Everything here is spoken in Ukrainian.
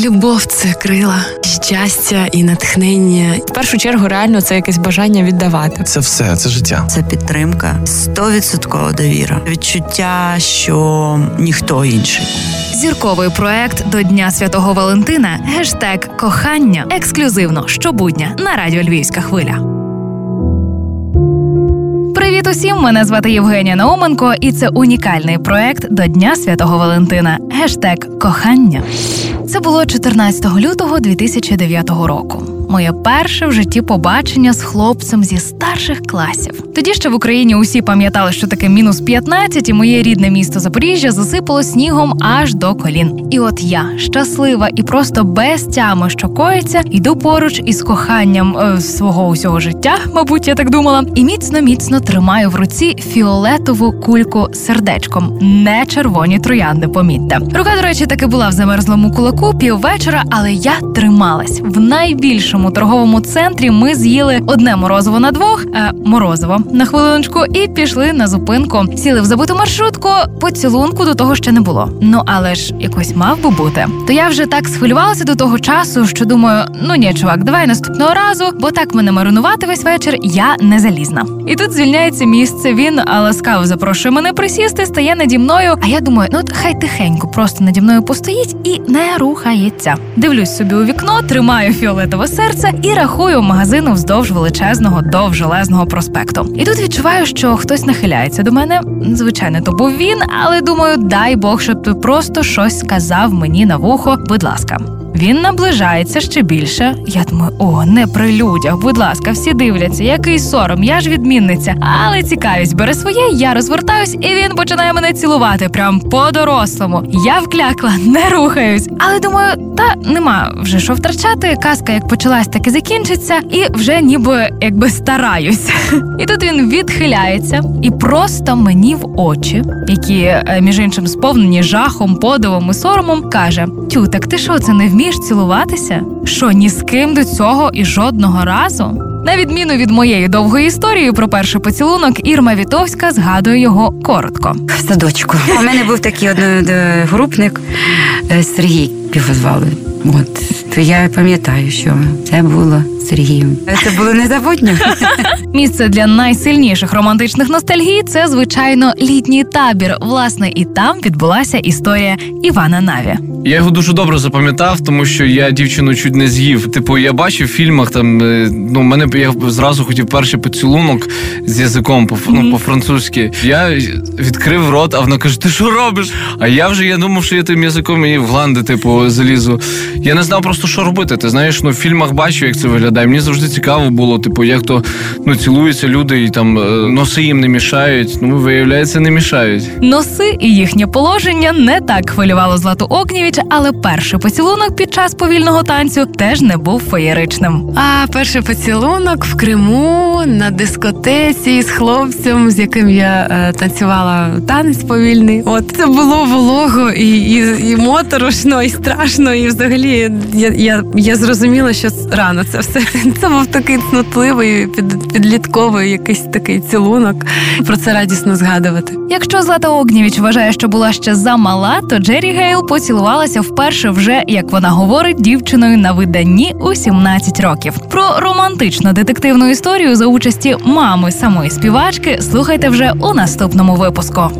Любов це крила, щастя і натхнення. В першу чергу, реально це якесь бажання віддавати. Це все, це життя. Це підтримка, стовідсоткова довіра, відчуття, що ніхто інший. Зірковий проект до Дня Святого Валентина. Гештег кохання ексклюзивно щобудня на радіо Львівська хвиля. Привіт усім! Мене звати Євгенія Науменко, і це унікальний проект до Дня Святого Валентина. Гештег кохання. Це було 14 лютого 2009 року. Моє перше в житті побачення з хлопцем зі старших класів. Тоді ще в Україні усі пам'ятали, що таке мінус 15, і моє рідне місто Запоріжжя засипало снігом аж до колін. І от я щаслива і просто без тями, що коїться, йду поруч із коханням е, свого усього життя, мабуть, я так думала, і міцно міцно тримаю в руці фіолетову кульку сердечком, не червоні троянди. Помітьте. Рука, до речі, таки була в замерзлому кулаку піввечора, але я трималась в найбільшому торговому центрі. Ми з'їли одне морозиво на двох, е, морозиво на хвилиночку, і пішли на зупинку. Сіли в забуту маршрутку. Поцілунку до того ще не було. Ну але ж якось мав би бути. То я вже так схвилювалася до того часу, що думаю, ну ні, чувак, давай наступного разу, бо так мене маринувати весь вечір. Я не залізна. І тут звільняється місце. Він ласкаво запрошує мене присісти, стає наді мною. А я думаю, ну от хай тихенько, просто наді мною постоїть і не рухається. Дивлюсь собі у вікно, тримаю фіолетове серце і рахую магазину вздовж величезного довжелезного проспекту. І тут відчуваю, що хтось нахиляється до мене. Звичайно, то був він, але думаю, дай Бог, щоб ти просто щось сказав мені на вухо. Будь ласка. Він наближається ще більше. Я думаю, о, не при людях, будь ласка, всі дивляться, який сором, я ж відмінниця. Але цікавість бере своє, я розвертаюсь, і він починає мене цілувати прям по-дорослому. Я вклякла, не рухаюсь. Але думаю, та нема вже що втрачати. Казка як почалась, так і закінчиться, і вже ніби якби стараюсь. І тут він відхиляється і просто мені в очі, які е, між іншим сповнені жахом, подивом і соромом, каже: Тю, так ти що це не вмієш цілуватися? Що ні з ким до цього і жодного разу? На відміну від моєї довгої історії про перший поцілунок, Ірма Вітовська згадує його коротко. садочку. У мене був такий одногрупник е, Сергій його звали. От то я пам'ятаю, що це було Сергієм. Це було незабутньо. Місце для найсильніших романтичних ностальгій це звичайно літній табір. Власне, і там відбулася історія Івана Наві. Я його дуже добре запам'ятав, тому що я дівчину чуть не з'їв. Типу, я бачив в фільмах там. е, Ну, мене б- я зразу хотів перший поцілунок з язиком по ну, по-французьки. Я відкрив рот, а вона каже: Ти що робиш? А я вже я думав, що я тим язиком і в гланди, типу, залізу. Я не знав просто, що робити. Ти знаєш, ну в фільмах бачу, як це виглядає. Мені завжди цікаво було, типу, як то ну цілуються люди і там е, носи їм не мішають. Ну, виявляється, не мішають. Носи і їхнє положення не так хвилювало Злату Окнєвіч, але перший поцілунок під час повільного танцю теж не був феєричним. А перший поцілунок в Криму на дискотеці з хлопцем, з яким я е, танцювала танець повільний. От це було волого і, і, і моторошно, і страшно. І взагалі я, я, я зрозуміла, що рано це все. Це був такий цнотливий, під, підлітковий якийсь такий цілунок. Про це радісно згадувати. Якщо Злата Огнєвіч вважає, що була ще замала, то Джері Гейл поцілувалася вперше вже, як вона говорить, дівчиною на виданні у 17 років. Про романтичну детективну історію за участі мами самої співачки слухайте вже у наступному випуску.